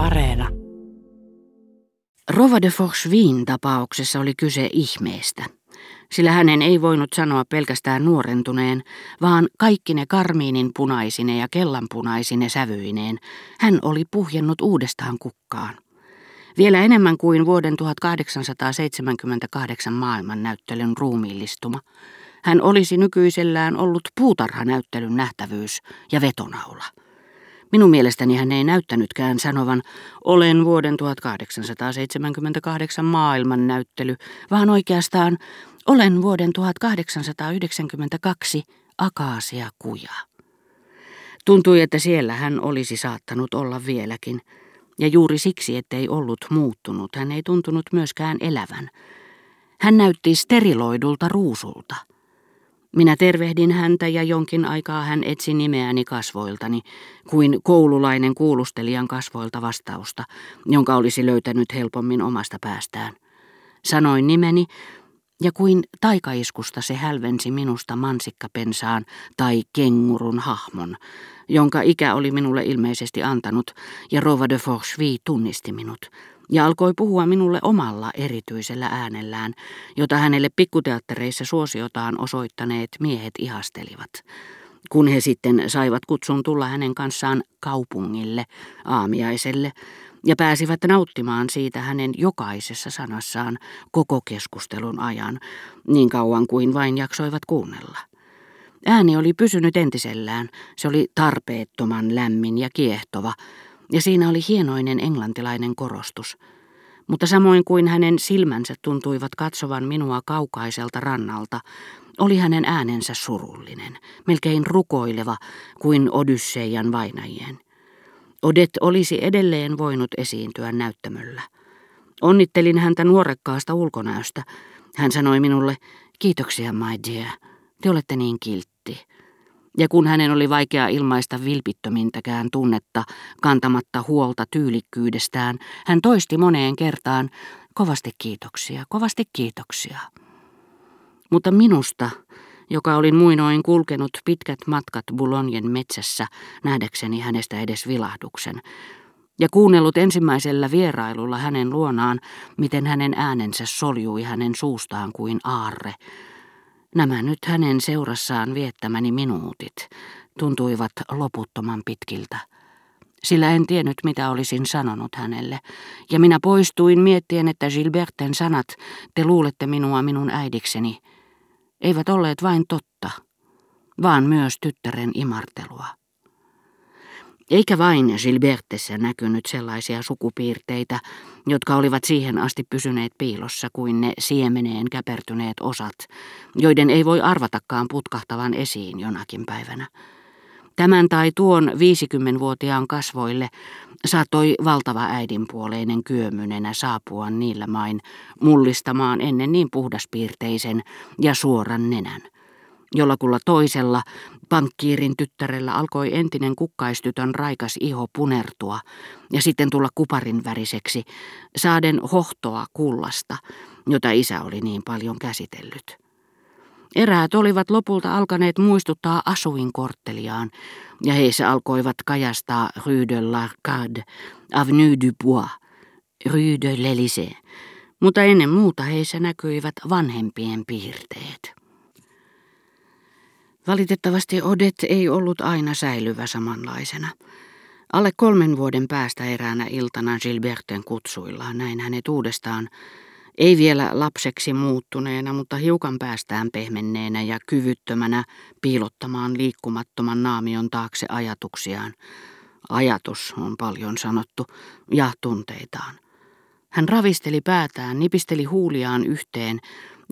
Areena. Rova de Forsvin tapauksessa oli kyse ihmeestä, sillä hänen ei voinut sanoa pelkästään nuorentuneen, vaan kaikki ne karmiinin punaisine ja kellanpunaisine sävyineen, hän oli puhjennut uudestaan kukkaan. Vielä enemmän kuin vuoden 1878 maailmannäyttelyn ruumiillistuma, hän olisi nykyisellään ollut puutarhanäyttelyn nähtävyys ja vetonaula. Minun mielestäni hän ei näyttänytkään sanovan, olen vuoden 1878 maailmannäyttely, vaan oikeastaan olen vuoden 1892 akaasia kuja. Tuntui, että siellä hän olisi saattanut olla vieläkin, ja juuri siksi, ettei ollut muuttunut, hän ei tuntunut myöskään elävän. Hän näytti steriloidulta ruusulta. Minä tervehdin häntä ja jonkin aikaa hän etsi nimeäni kasvoiltani, kuin koululainen kuulustelijan kasvoilta vastausta, jonka olisi löytänyt helpommin omasta päästään. Sanoin nimeni, ja kuin taikaiskusta se hälvensi minusta mansikkapensaan tai kengurun hahmon, jonka ikä oli minulle ilmeisesti antanut, ja Rova de Forchevy tunnisti minut ja alkoi puhua minulle omalla erityisellä äänellään, jota hänelle pikkuteattereissa suosiotaan osoittaneet miehet ihastelivat. Kun he sitten saivat kutsun tulla hänen kanssaan kaupungille, aamiaiselle, ja pääsivät nauttimaan siitä hänen jokaisessa sanassaan koko keskustelun ajan, niin kauan kuin vain jaksoivat kuunnella. Ääni oli pysynyt entisellään, se oli tarpeettoman lämmin ja kiehtova, ja siinä oli hienoinen englantilainen korostus. Mutta samoin kuin hänen silmänsä tuntuivat katsovan minua kaukaiselta rannalta, oli hänen äänensä surullinen, melkein rukoileva kuin Odysseian vainajien. Odet olisi edelleen voinut esiintyä näyttämöllä. Onnittelin häntä nuorekkaasta ulkonäöstä. Hän sanoi minulle, kiitoksia my dear, te olette niin kiltti. Ja kun hänen oli vaikea ilmaista vilpittömintäkään tunnetta, kantamatta huolta tyylikkyydestään, hän toisti moneen kertaan, kovasti kiitoksia, kovasti kiitoksia. Mutta minusta, joka olin muinoin kulkenut pitkät matkat Bulonjen metsässä nähdäkseni hänestä edes vilahduksen, ja kuunnellut ensimmäisellä vierailulla hänen luonaan, miten hänen äänensä soljui hänen suustaan kuin aarre, Nämä nyt hänen seurassaan viettämäni minuutit tuntuivat loputtoman pitkiltä. Sillä en tiennyt, mitä olisin sanonut hänelle, ja minä poistuin miettien, että Gilberten sanat, te luulette minua minun äidikseni, eivät olleet vain totta, vaan myös tyttären imartelua. Eikä vain Gilbertessä näkynyt sellaisia sukupiirteitä, jotka olivat siihen asti pysyneet piilossa kuin ne siemeneen käpertyneet osat, joiden ei voi arvatakaan putkahtavan esiin jonakin päivänä. Tämän tai tuon 50-vuotiaan kasvoille saattoi valtava äidinpuoleinen kyömynenä saapua niillä main mullistamaan ennen niin puhdaspiirteisen ja suoran nenän. Jollakulla toisella pankkiirin tyttärellä alkoi entinen kukkaistytön raikas iho punertua ja sitten tulla kuparin väriseksi, saaden hohtoa kullasta, jota isä oli niin paljon käsitellyt. Eräät olivat lopulta alkaneet muistuttaa asuinkortteliaan, ja heissä alkoivat kajastaa Rue de l'Arcade, Avenue du Bois, Rue de l'Elysée, mutta ennen muuta heissä näkyivät vanhempien piirteet. Valitettavasti Odet ei ollut aina säilyvä samanlaisena. Alle kolmen vuoden päästä eräänä iltana Gilberten kutsuilla näin hänet uudestaan, ei vielä lapseksi muuttuneena, mutta hiukan päästään pehmenneenä ja kyvyttömänä piilottamaan liikkumattoman naamion taakse ajatuksiaan. Ajatus on paljon sanottu, ja tunteitaan. Hän ravisteli päätään, nipisteli huuliaan yhteen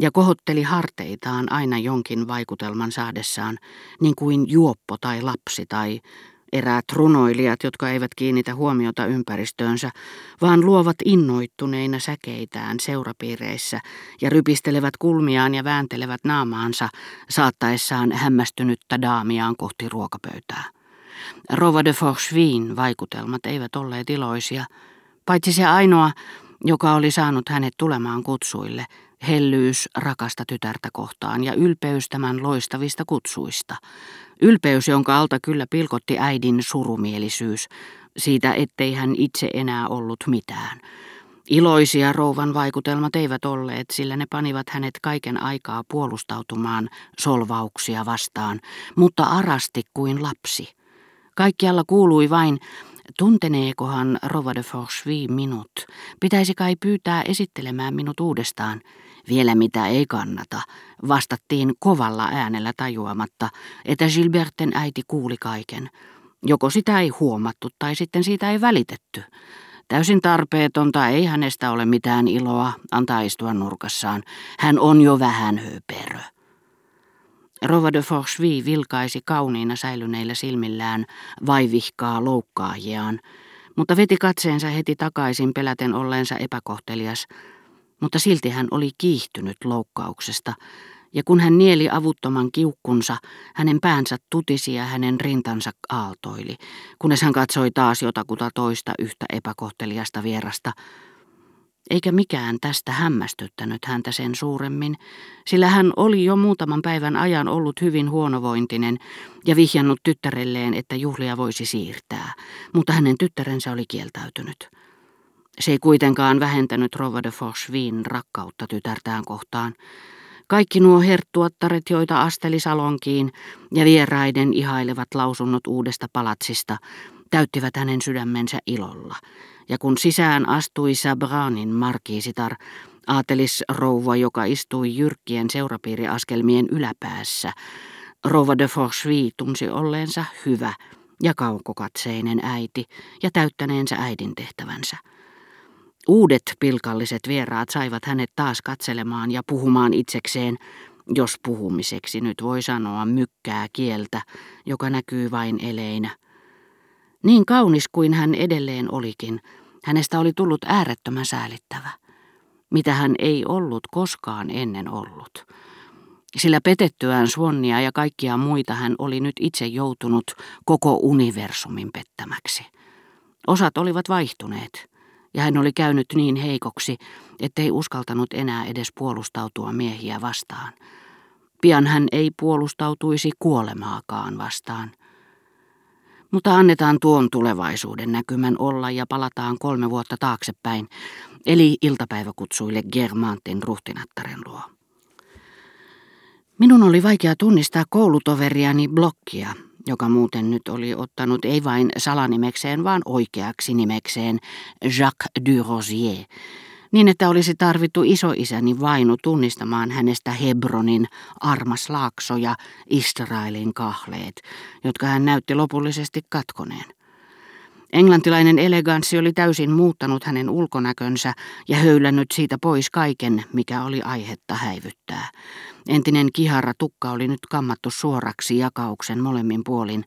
ja kohotteli harteitaan aina jonkin vaikutelman saadessaan, niin kuin juoppo tai lapsi tai eräät runoilijat, jotka eivät kiinnitä huomiota ympäristöönsä, vaan luovat innoittuneina säkeitään seurapiireissä ja rypistelevät kulmiaan ja vääntelevät naamaansa saattaessaan hämmästynyttä daamiaan kohti ruokapöytää. Rova de Forchevin vaikutelmat eivät olleet iloisia, paitsi se ainoa, joka oli saanut hänet tulemaan kutsuille, hellyys rakasta tytärtä kohtaan ja ylpeys tämän loistavista kutsuista. Ylpeys, jonka alta kyllä pilkotti äidin surumielisyys, siitä ettei hän itse enää ollut mitään. Iloisia rouvan vaikutelmat eivät olleet, sillä ne panivat hänet kaiken aikaa puolustautumaan solvauksia vastaan, mutta arasti kuin lapsi. Kaikkialla kuului vain, tunteneekohan Rova de Forcheville minut, pitäisi kai pyytää esittelemään minut uudestaan. Vielä mitä ei kannata, vastattiin kovalla äänellä tajuamatta, että Gilberten äiti kuuli kaiken. Joko sitä ei huomattu tai sitten siitä ei välitetty. Täysin tarpeetonta, ei hänestä ole mitään iloa antaa istua nurkassaan. Hän on jo vähän höperö. Rova de Forcheville vilkaisi kauniina säilyneillä silmillään vaivihkaa loukkaajiaan, mutta veti katseensa heti takaisin peläten olleensa epäkohtelias, mutta silti hän oli kiihtynyt loukkauksesta, ja kun hän nieli avuttoman kiukkunsa, hänen päänsä tutisi ja hänen rintansa aaltoili, kunnes hän katsoi taas jotakuta toista yhtä epäkohteliasta vierasta, eikä mikään tästä hämmästyttänyt häntä sen suuremmin, sillä hän oli jo muutaman päivän ajan ollut hyvin huonovointinen ja vihjannut tyttärelleen, että juhlia voisi siirtää, mutta hänen tyttärensä oli kieltäytynyt. Se ei kuitenkaan vähentänyt Rova de Forchevin rakkautta tytärtään kohtaan. Kaikki nuo herttuattaret, joita asteli salonkiin ja vieraiden ihailevat lausunnot uudesta palatsista, täyttivät hänen sydämensä ilolla. Ja kun sisään astui Sabranin markiisitar, aatelis rouva, joka istui jyrkkien seurapiiriaskelmien yläpäässä, rouva de Forcheville tunsi olleensa hyvä ja kaukokatseinen äiti ja täyttäneensä äidin tehtävänsä. Uudet pilkalliset vieraat saivat hänet taas katselemaan ja puhumaan itsekseen, jos puhumiseksi nyt voi sanoa mykkää kieltä, joka näkyy vain eleinä. Niin kaunis kuin hän edelleen olikin, hänestä oli tullut äärettömän säälittävä, mitä hän ei ollut koskaan ennen ollut. Sillä petettyään Suonnia ja kaikkia muita hän oli nyt itse joutunut koko universumin pettämäksi. Osat olivat vaihtuneet ja hän oli käynyt niin heikoksi, ettei uskaltanut enää edes puolustautua miehiä vastaan. Pian hän ei puolustautuisi kuolemaakaan vastaan. Mutta annetaan tuon tulevaisuuden näkymän olla ja palataan kolme vuotta taaksepäin, eli iltapäiväkutsuille Germantin ruhtinattaren luo. Minun oli vaikea tunnistaa koulutoveriani blokkia, joka muuten nyt oli ottanut ei vain salanimekseen, vaan oikeaksi nimekseen Jacques Durosier, niin että olisi tarvittu isoisäni vainu tunnistamaan hänestä Hebronin armas laakso ja Israelin kahleet, jotka hän näytti lopullisesti katkoneen. Englantilainen eleganssi oli täysin muuttanut hänen ulkonäkönsä ja höylännyt siitä pois kaiken, mikä oli aihetta häivyttää. Entinen kihara tukka oli nyt kammattu suoraksi jakauksen molemmin puolin,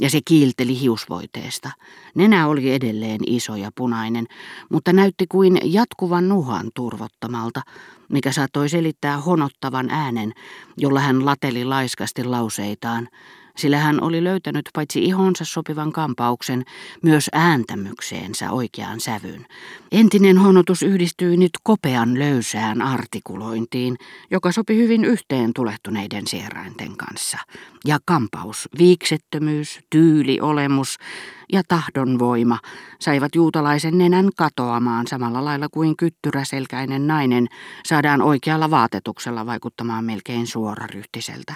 ja se kiilteli hiusvoiteesta. Nenä oli edelleen iso ja punainen, mutta näytti kuin jatkuvan nuhan turvottamalta, mikä saattoi selittää honottavan äänen, jolla hän lateli laiskasti lauseitaan, sillä hän oli löytänyt paitsi ihonsa sopivan kampauksen, myös ääntämykseensä oikeaan sävyyn. Entinen honotus yhdistyi nyt kopean löysään artikulointiin, joka sopi hyvin yhteen tulehtuneiden sierainten kanssa. Ja kampaus, viiksettömyys, tyyli, olemus ja tahdonvoima saivat juutalaisen nenän katoamaan samalla lailla kuin kyttyräselkäinen nainen saadaan oikealla vaatetuksella vaikuttamaan melkein suoraryhtiseltä.